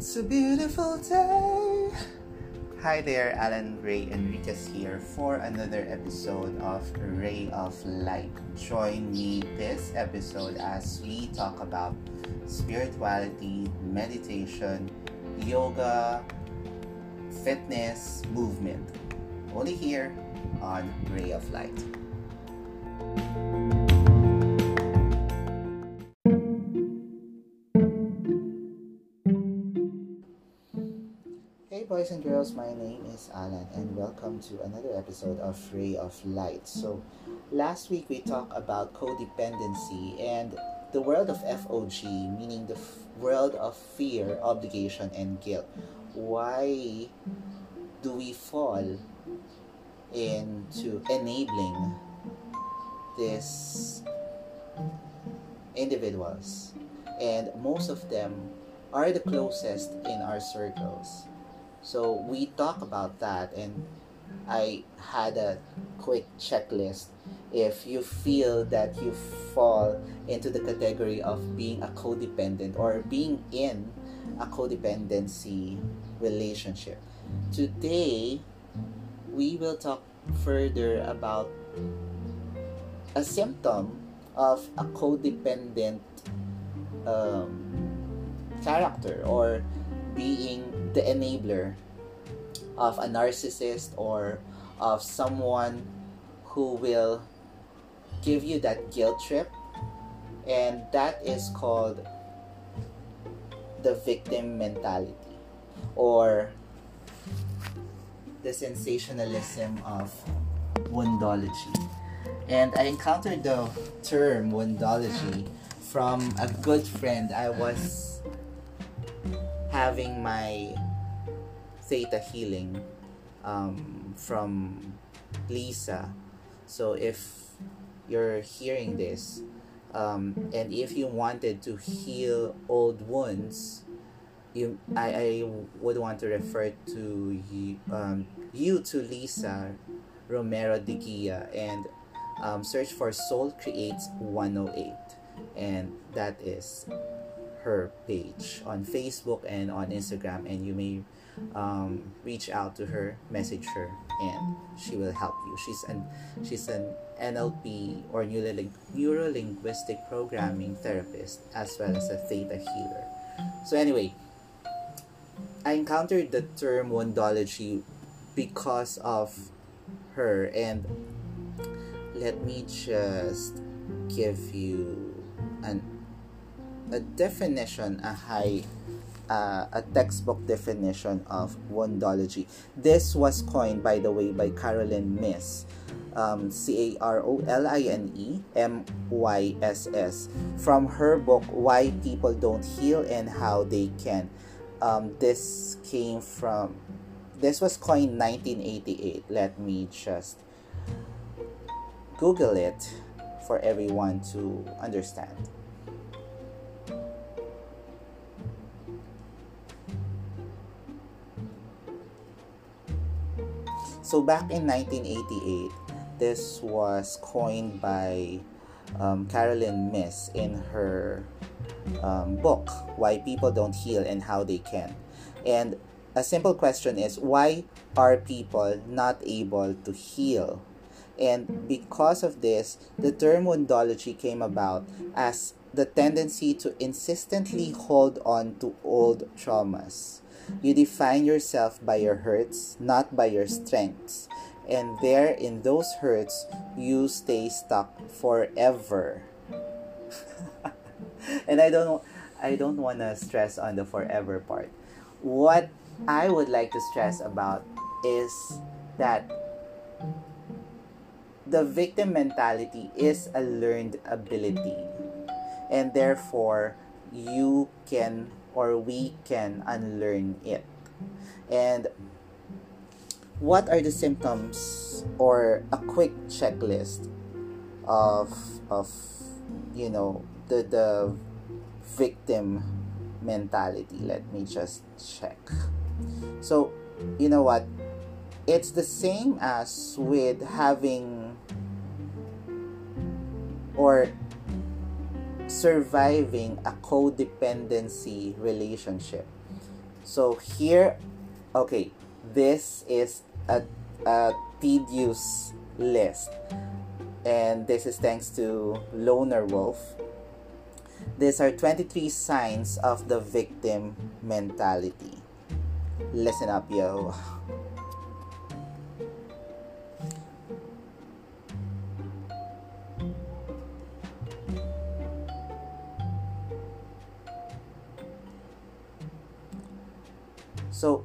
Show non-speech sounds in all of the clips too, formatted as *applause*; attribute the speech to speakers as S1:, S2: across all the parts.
S1: It's a beautiful day. Hi there, Alan Ray Enriquez here for another episode of Ray of Light. Join me this episode as we talk about spirituality, meditation, yoga, fitness, movement. Only here on Ray of Light. Boys and girls, my name is Alan and welcome to another episode of Ray of Light. So, last week we talked about codependency and the world of FOG, meaning the f- world of fear, obligation, and guilt. Why do we fall into enabling these individuals? And most of them are the closest in our circles. So we talk about that, and I had a quick checklist. If you feel that you fall into the category of being a codependent or being in a codependency relationship, today we will talk further about a symptom of a codependent um, character or being the enabler of a narcissist or of someone who will give you that guilt trip. And that is called the victim mentality or the sensationalism of woundology and i encountered the term woundology from a good friend. I was having my theta healing um, from Lisa. So if you're hearing this, um, and if you wanted to heal old wounds, you I, I would want to refer to you, um, you to Lisa Romero de Guia and um, search for Soul Creates 108 and that is her page on Facebook and on Instagram, and you may um, reach out to her, message her, and she will help you. She's an she's an NLP or neuro linguistic programming therapist as well as a theta healer. So anyway, I encountered the term woundology because of her, and let me just give you an a definition, a high, uh, a textbook definition of woundology. This was coined, by the way, by Caroline Myss, um, C A R O L I N E M Y S S, from her book Why People Don't Heal and How They Can. Um, this came from, this was coined 1988. Let me just Google it for everyone to understand. So back in 1988, this was coined by um, Caroline Myss in her um, book, Why People Don't Heal and How They Can. And a simple question is why are people not able to heal? And because of this, the term woundology came about as the tendency to insistently hold on to old traumas. You define yourself by your hurts, not by your strengths. And there, in those hurts, you stay stuck forever. *laughs* and I don't, I don't want to stress on the forever part. What I would like to stress about is that the victim mentality is a learned ability, and therefore you can or we can unlearn it. And what are the symptoms or a quick checklist of of you know the the victim mentality? Let me just check. So you know what? It's the same as with having or surviving a codependency relationship. So here, okay, this is a, a tedious list. And this is thanks to Loner Wolf. These are 23 signs of the victim mentality. Listen up, yo. *laughs* So,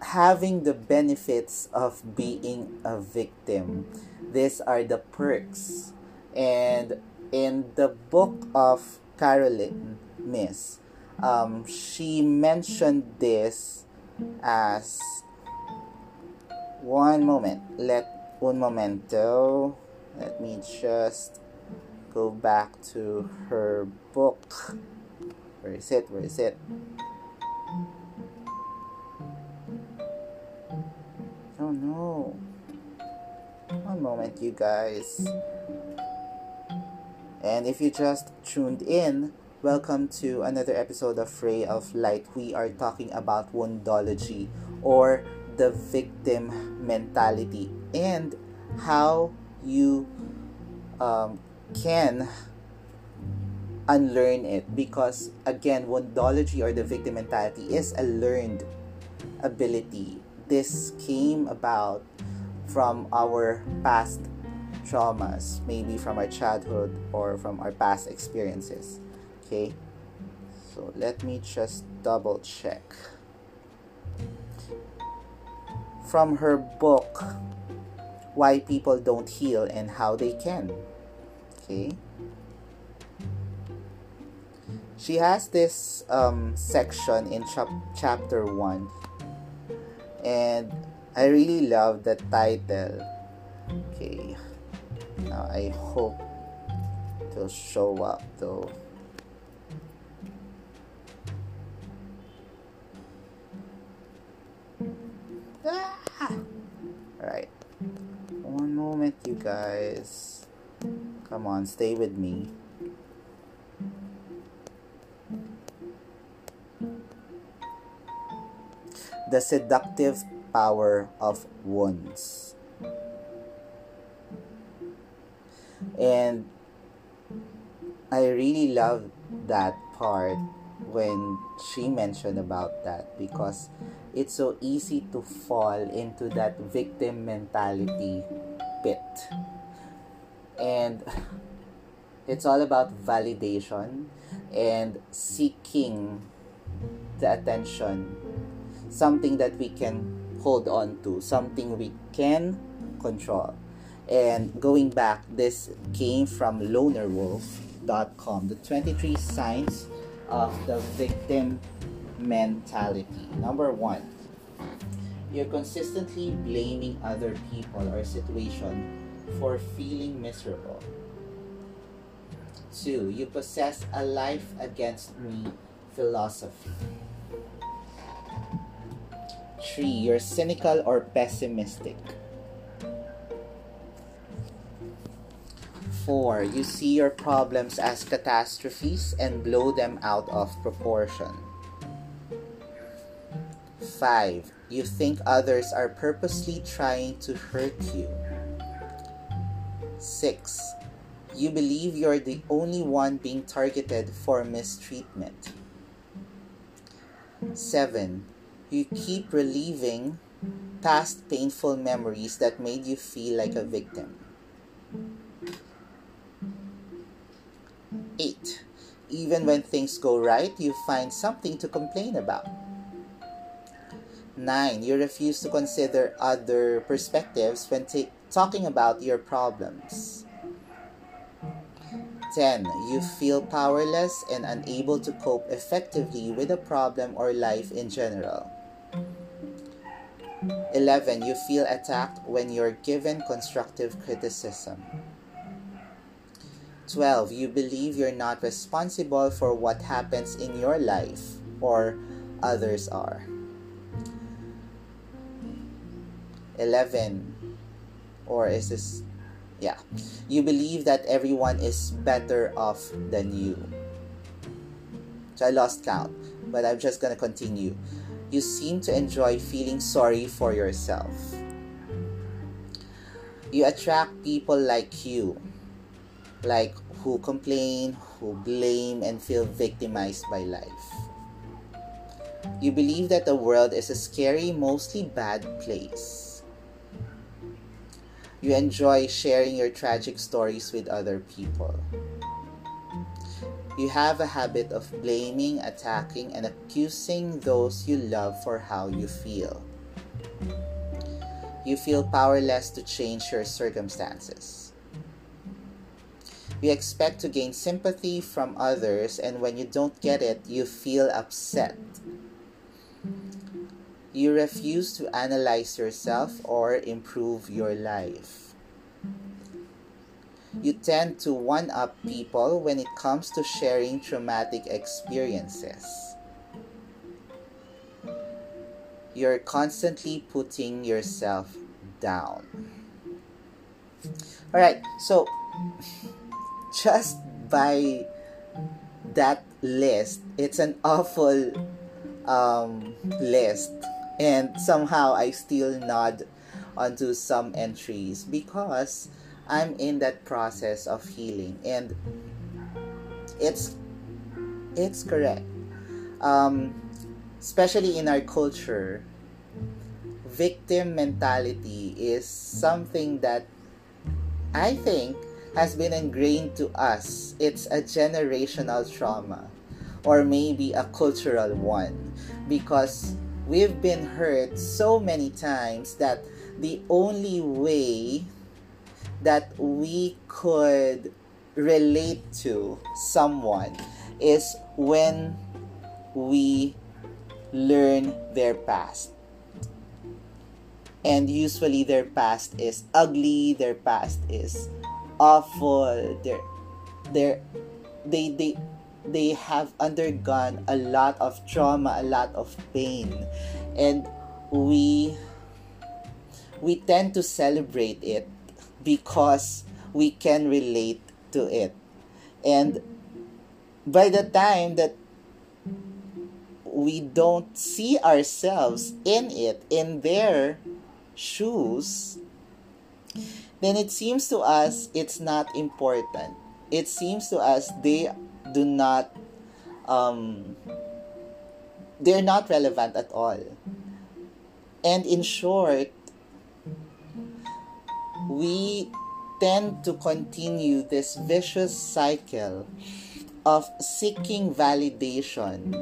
S1: having the benefits of being a victim, these are the perks. And in the book of Caroline Myss, um, she mentioned this as one moment. Let un momento. Let me just go back to her book. Where is it? Where is it? No. One moment, you guys. And if you just tuned in, welcome to another episode of Ray of Light. We are talking about woundology or the victim mentality and how you um, can unlearn it because again woundology or the victim mentality is a learned ability this came about from our past traumas, maybe from our childhood or from our past experiences. Okay, so let me just double check. From her book, Why People Don't Heal and How They Can. Okay. She has this um, section in chap- chapter 1 and I really love the title. Okay, now I hope it'll show up though. Ah! One moment, you guys. Come on, stay with me. The seductive power of wounds. And I really love that part when she mentioned about that because it's so easy to fall into that victim mentality pit. And *laughs* it's all about validation and seeking the attention something that we can hold on to, something we can control. And going back, this came from lonerwolf.com, the 23 signs of the victim mentality. Number one, you're consistently blaming other people or situation for feeling miserable. Two, you possess a life against me philosophy. Three, you're cynical or pessimistic. Four, you see your problems as catastrophes and blow them out of proportion. Five, you think others are purposely trying to hurt you. Six, you believe you're the only one being targeted for mistreatment. 7 you keep reliving past painful memories that made you feel like a victim. 8. Even when things go right, you find something to complain about. 9. You refuse to consider other perspectives when ta- talking about your problems. 10. You feel powerless and unable to cope effectively with a problem or life in general. 11. You feel attacked when you're given constructive criticism. 12. You believe you're not responsible for what happens in your life or others are. 11. Or is this. Yeah. You believe that everyone is better off than you. So I lost count, but I'm just gonna continue. You seem to enjoy feeling sorry for yourself. You attract people like you, like who complain, who blame, and feel victimized by life. You believe that the world is a scary, mostly bad place. You enjoy sharing your tragic stories with other people. You have a habit of blaming, attacking, and accusing those you love for how you feel. You feel powerless to change your circumstances. You expect to gain sympathy from others, and when you don't get it, you feel upset. You refuse to analyze yourself or improve your life you tend to one up people when it comes to sharing traumatic experiences. You're constantly putting yourself down. All right, so *laughs* just by that list, it's an awful um, list, and somehow I still nod onto some entries because I'm in that process of healing and it's it's correct. Um, especially in our culture, victim mentality is something that I think has been ingrained to us. It's a generational trauma or maybe a cultural one because we've been hurt so many times that the only way that we could relate to someone is when we learn their past. And usually their past is ugly, their past is awful, they're, they're, they, they, they have undergone a lot of trauma, a lot of pain. And we we tend to celebrate it because we can relate to it. And by the time that we don't see ourselves in it, in their shoes, then it seems to us it's not important. It seems to us they do not, um, they're not relevant at all. And in short, we tend to continue this vicious cycle of seeking validation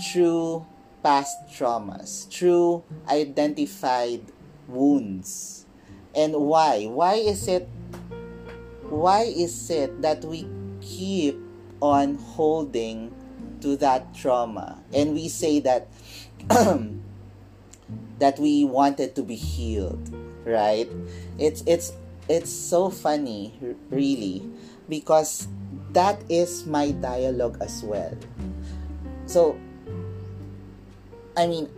S1: through past traumas, through identified wounds. And why? Why is it why is it that we keep on holding to that trauma and we say that *clears throat* that we wanted to be healed right? It's it's it's so funny really because that is my dialogue as well. So i mean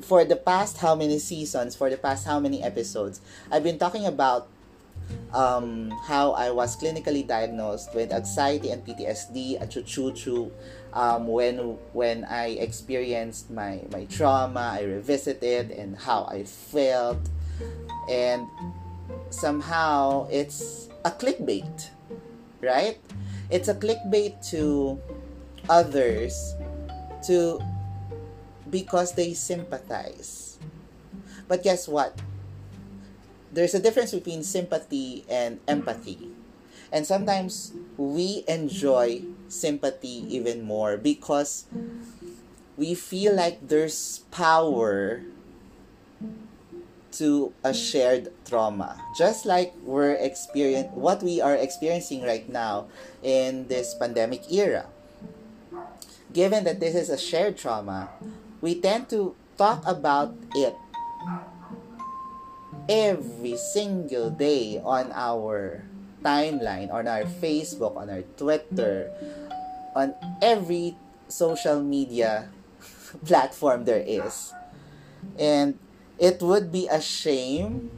S1: for the past how many seasons for the past how many episodes i've been talking about um, how I was clinically diagnosed with anxiety and PTSD at Chuchuchu um, when when I experienced my my trauma I revisited and how I felt and somehow it's a clickbait right? It's a clickbait to others to because they sympathize. But guess what? There's a difference between sympathy and empathy. And sometimes we enjoy sympathy even more because we feel like there's power to a shared trauma. Just like we're experience what we are experiencing right now in this pandemic era. Given that this is a shared trauma we tend to talk about it every single day on our timeline on our facebook on our twitter on every social media *laughs* platform there is. And it would be a shame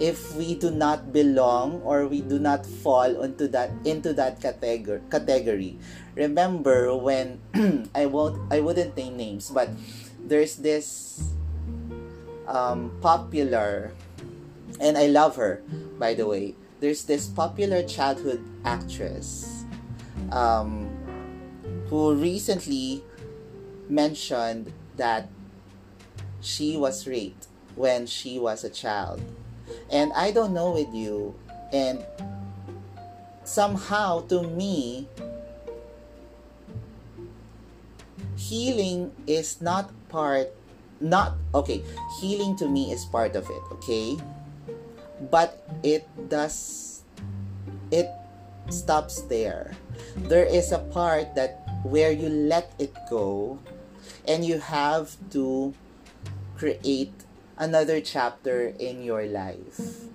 S1: if we do not belong or we do not fall into that into that category category remember when *clears throat* i won't i wouldn't name names but there's this um, popular, and I love her, by the way. There's this popular childhood actress um, who recently mentioned that she was raped when she was a child. And I don't know with you, and somehow to me, healing is not part not okay healing to me is part of it okay but it does it stops there there is a part that where you let it go and you have to create another chapter in your life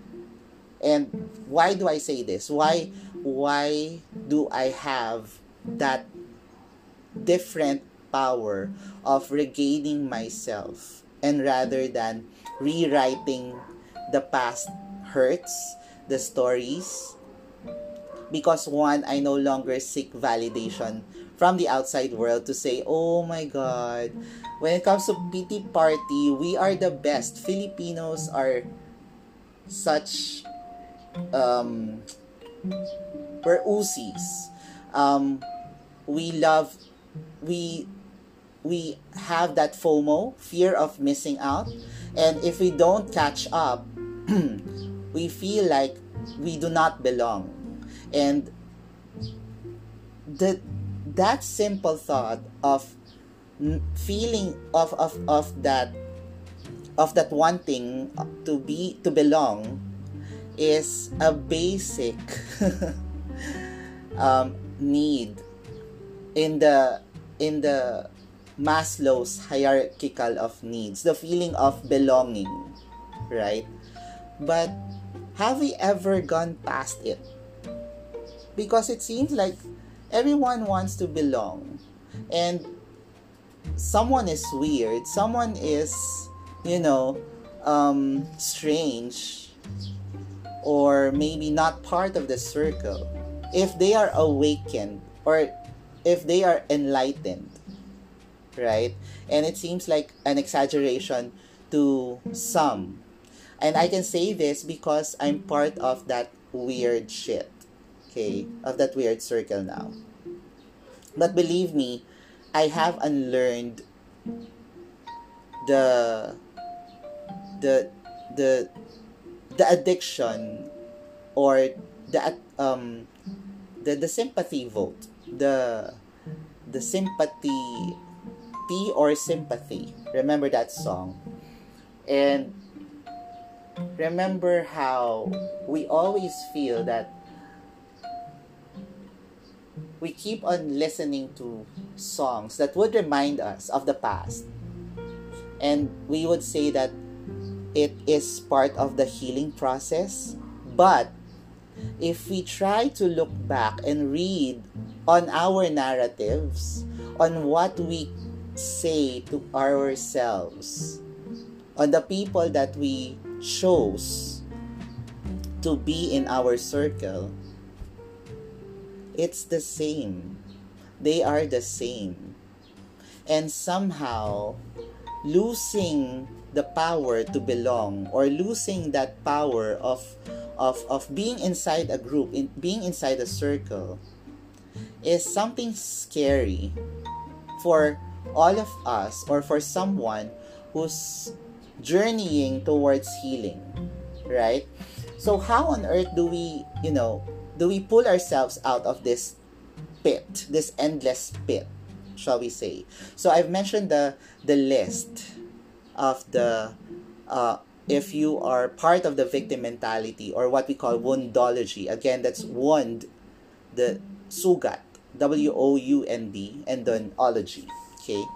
S1: and why do i say this why why do i have that different power of regaining myself and rather than rewriting the past hurts, the stories. Because one, I no longer seek validation from the outside world to say, oh my God, when it comes to pity party, we are the best. Filipinos are such, um, we're Usis. Um, we love, we we have that FOMO, fear of missing out. And if we don't catch up, *clears throat* we feel like we do not belong. And the, that simple thought of feeling of, of, of that of that wanting to be to belong is a basic *laughs* um, need in the in the Maslow's hierarchical of needs, the feeling of belonging, right? But have we ever gone past it? Because it seems like everyone wants to belong. And someone is weird, someone is, you know, um, strange, or maybe not part of the circle. If they are awakened or if they are enlightened, right? And it seems like an exaggeration to some. And I can say this because I'm part of that weird shit, okay? Of that weird circle now. But believe me, I have unlearned the the the the addiction or the um the the sympathy vote the the sympathy T or sympathy. Remember that song. And remember how we always feel that we keep on listening to songs that would remind us of the past. And we would say that it is part of the healing process. But if we try to look back and read on our narratives, on what we say to ourselves on the people that we chose to be in our circle, it's the same. They are the same. And somehow, losing the power to belong or losing that power of of of being inside a group in being inside a circle is something scary for all of us or for someone who's journeying towards healing, right? So how on earth do we, you know, do we pull ourselves out of this pit, this endless pit, shall we say? So I've mentioned the the list of the uh, if you are part of the victim mentality or what we call woundology. Again, that's wound, the sugat, W O U N D, and then ology okay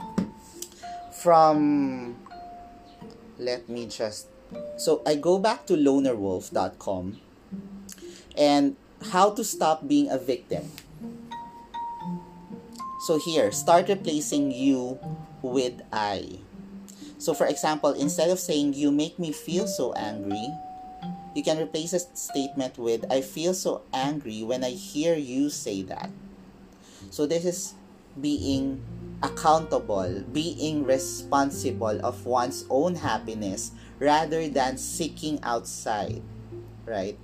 S1: from let me just so i go back to lonerwolf.com and how to stop being a victim so here start replacing you with i so for example instead of saying you make me feel so angry you can replace a statement with i feel so angry when i hear you say that so this is being accountable, being responsible of one's own happiness rather than seeking outside. Right?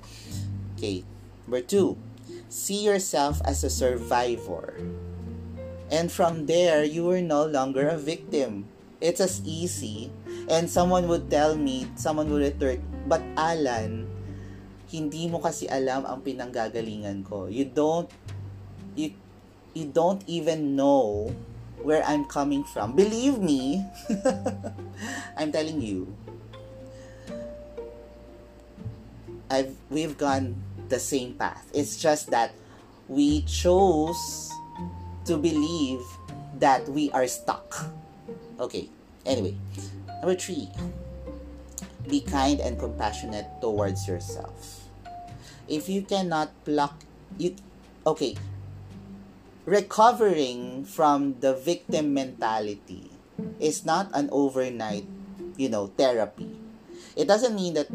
S1: Okay. Number two, see yourself as a survivor. And from there, you are no longer a victim. It's as easy. And someone would tell me, someone would return, but Alan, hindi mo kasi alam ang pinanggagalingan ko. You don't, you, you don't even know where I'm coming from. Believe me, *laughs* I'm telling you. I've we've gone the same path. It's just that we chose to believe that we are stuck. Okay. Anyway, number 3. Be kind and compassionate towards yourself. If you cannot pluck you okay, recovering from the victim mentality is not an overnight, you know, therapy. It doesn't mean that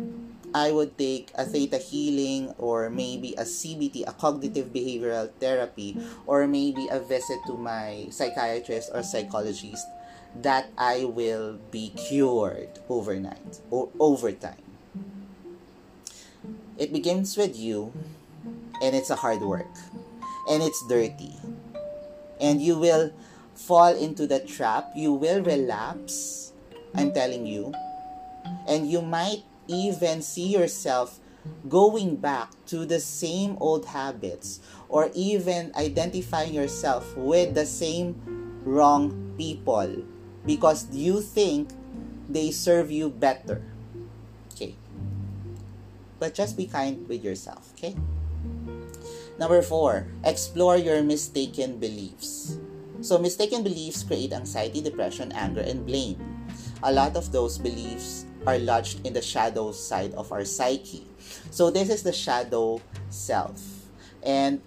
S1: I would take a theta healing or maybe a CBT, a cognitive behavioral therapy, or maybe a visit to my psychiatrist or psychologist that I will be cured overnight or over time. It begins with you and it's a hard work and it's dirty. And you will fall into the trap, you will relapse, I'm telling you. And you might even see yourself going back to the same old habits or even identifying yourself with the same wrong people because you think they serve you better. Okay. But just be kind with yourself, okay? Number four, explore your mistaken beliefs. So, mistaken beliefs create anxiety, depression, anger, and blame. A lot of those beliefs are lodged in the shadow side of our psyche. So, this is the shadow self. And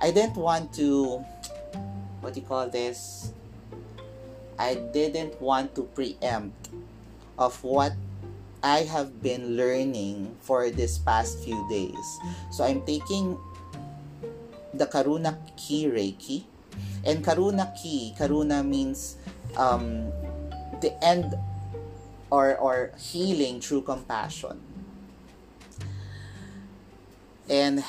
S1: I didn't want to, what do you call this? I didn't want to preempt of what I have been learning for this past few days. So I'm taking the Karuna Ki Reiki. And Karuna Ki, Karuna means um, the end or, or healing through compassion. And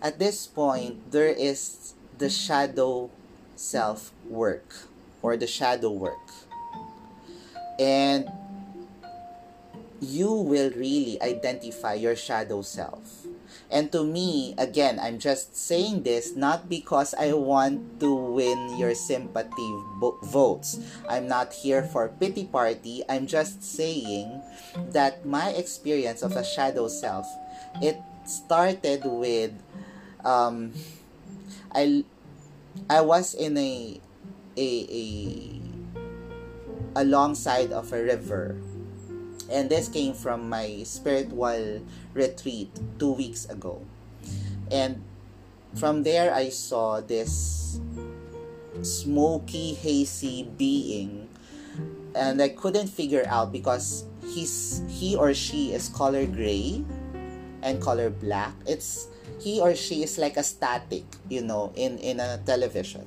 S1: at this point, there is the shadow self work or the shadow work. And you will really identify your shadow self. And to me, again, I'm just saying this not because I want to win your sympathy votes. I'm not here for pity party. I'm just saying that my experience of a shadow self, it started with um, I I was in a a a alongside of a river and this came from my spiritual retreat two weeks ago. And from there i saw this smoky hazy being. And i couldn't figure out because he's he or she is color gray and color black. It's he or she is like a static, you know, in, in a television.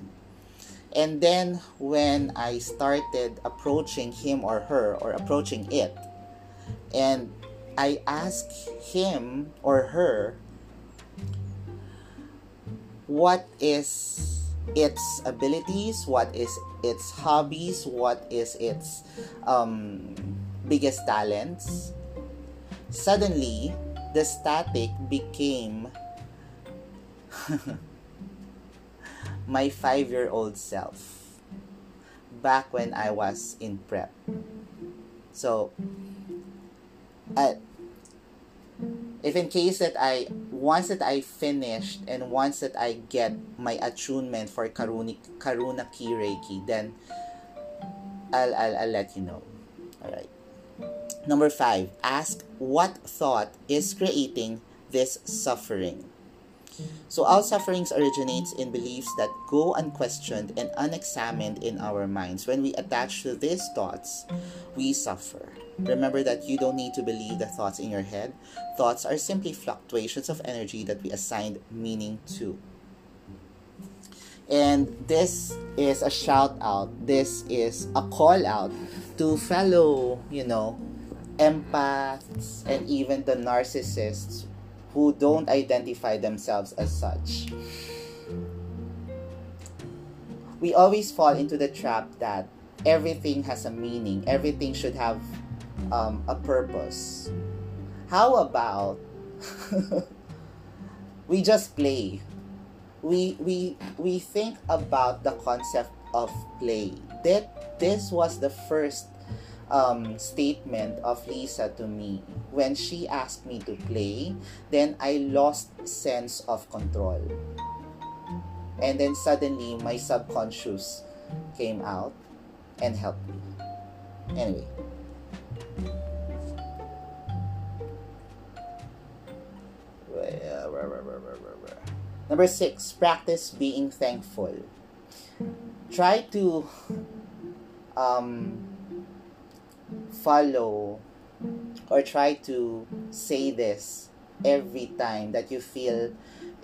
S1: And then when I started approaching him or her or approaching it, and I ask him or her what is its abilities, what is its hobbies, what is its um, biggest talents. Suddenly, the static became *laughs* my five year old self back when I was in prep. So, at, if in case that I, once that I finished and once that I get my attunement for Karuni, Karuna Ki Reiki, then I'll, I'll, I'll let you know. Alright. Number five, ask what thought is creating this suffering. So all sufferings originates in beliefs that go unquestioned and unexamined in our minds. When we attach to these thoughts, we suffer. Remember that you don't need to believe the thoughts in your head. Thoughts are simply fluctuations of energy that we assigned meaning to. And this is a shout out. This is a call out to fellow, you know, empaths and even the narcissists who don't identify themselves as such. We always fall into the trap that everything has a meaning, everything should have um, a purpose. How about *laughs* we just play? We, we, we think about the concept of play. That this was the first um, statement of Lisa to me. When she asked me to play, then I lost sense of control. And then suddenly my subconscious came out and helped me. Anyway. Number six, practice being thankful. Try to um, follow or try to say this every time that you feel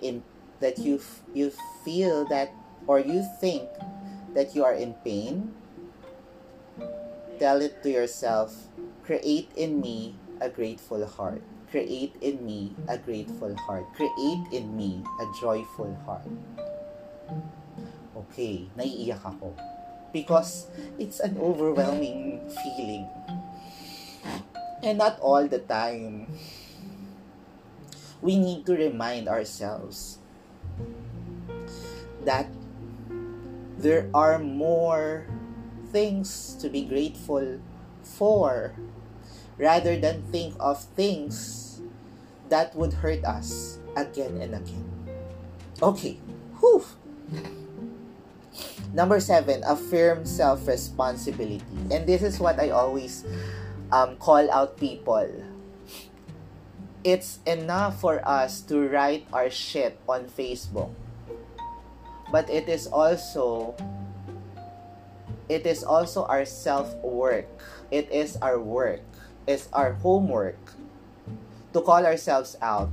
S1: in that you you feel that or you think that you are in pain tell it to yourself create in me a grateful heart. Create in me a grateful heart. Create in me a joyful heart. Okay naiiyak ako because it's an overwhelming feeling. And not all the time. We need to remind ourselves that there are more things to be grateful for rather than think of things that would hurt us again and again. Okay. Whew. Number seven, affirm self responsibility. And this is what I always um, call out people. It's enough for us to write our shit on Facebook. But it is also it is also our self work. It is our work. It's our homework to call ourselves out.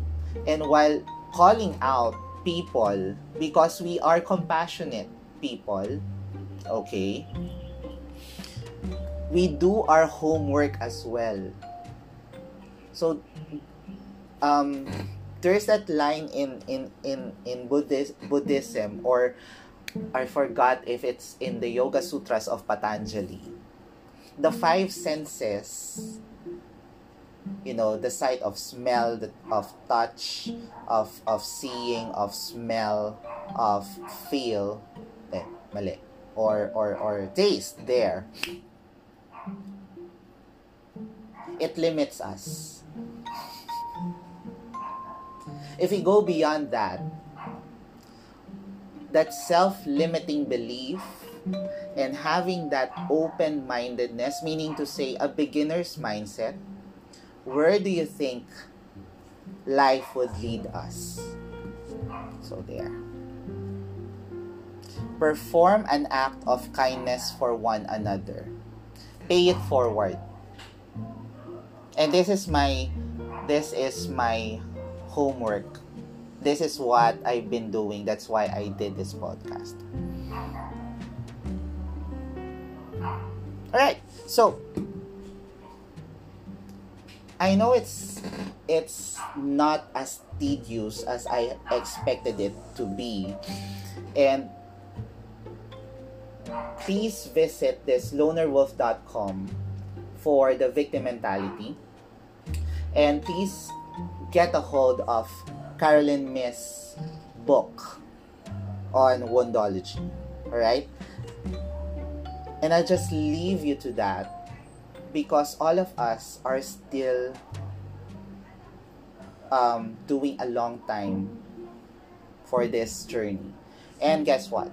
S1: And while calling out people because we are compassionate people, okay, we do our homework as well. So, um, there's that line in in in in Buddhist, Buddhism or I forgot if it's in the Yoga Sutras of Patanjali. The five senses, you know, the sight of smell, the, of touch, of of seeing, of smell, of feel, eh, mali. Or, or, or taste there. It limits us. If we go beyond that, that self-limiting belief and having that open-mindedness, meaning to say a beginner's mindset, where do you think life would lead us? So there perform an act of kindness for one another. Pay it forward. And this is my this is my homework. This is what I've been doing. That's why I did this podcast. All right. So I know it's it's not as tedious as I expected it to be. And please visit this lonerwolf.com for the victim mentality. And please get a hold of Caroline Myss' book on woundology. Alright? And I'll just leave you to that because all of us are still um, doing a long time for this journey. And guess what?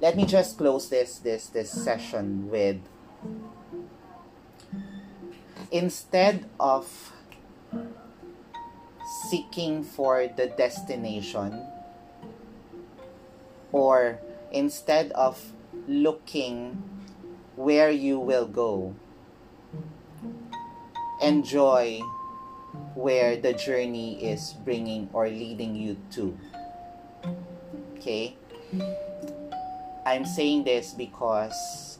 S1: Let me just close this this this session with instead of seeking for the destination or instead of looking where you will go enjoy where the journey is bringing or leading you to. Okay i'm saying this because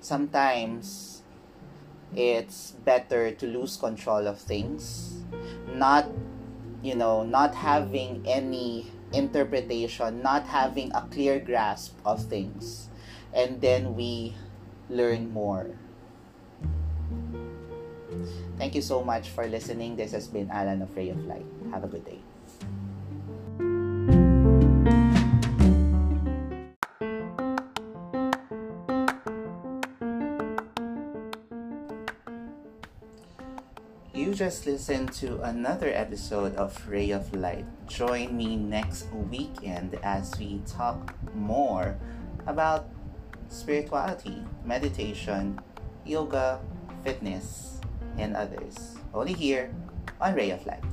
S1: sometimes it's better to lose control of things not you know not having any interpretation not having a clear grasp of things and then we learn more. Thank you so much for listening. This has been alan of ray of light. Have a good day just listened to another episode of Ray of Light. Join me next weekend as we talk more about spirituality, meditation, yoga, fitness, and others. Only here on Ray of Light.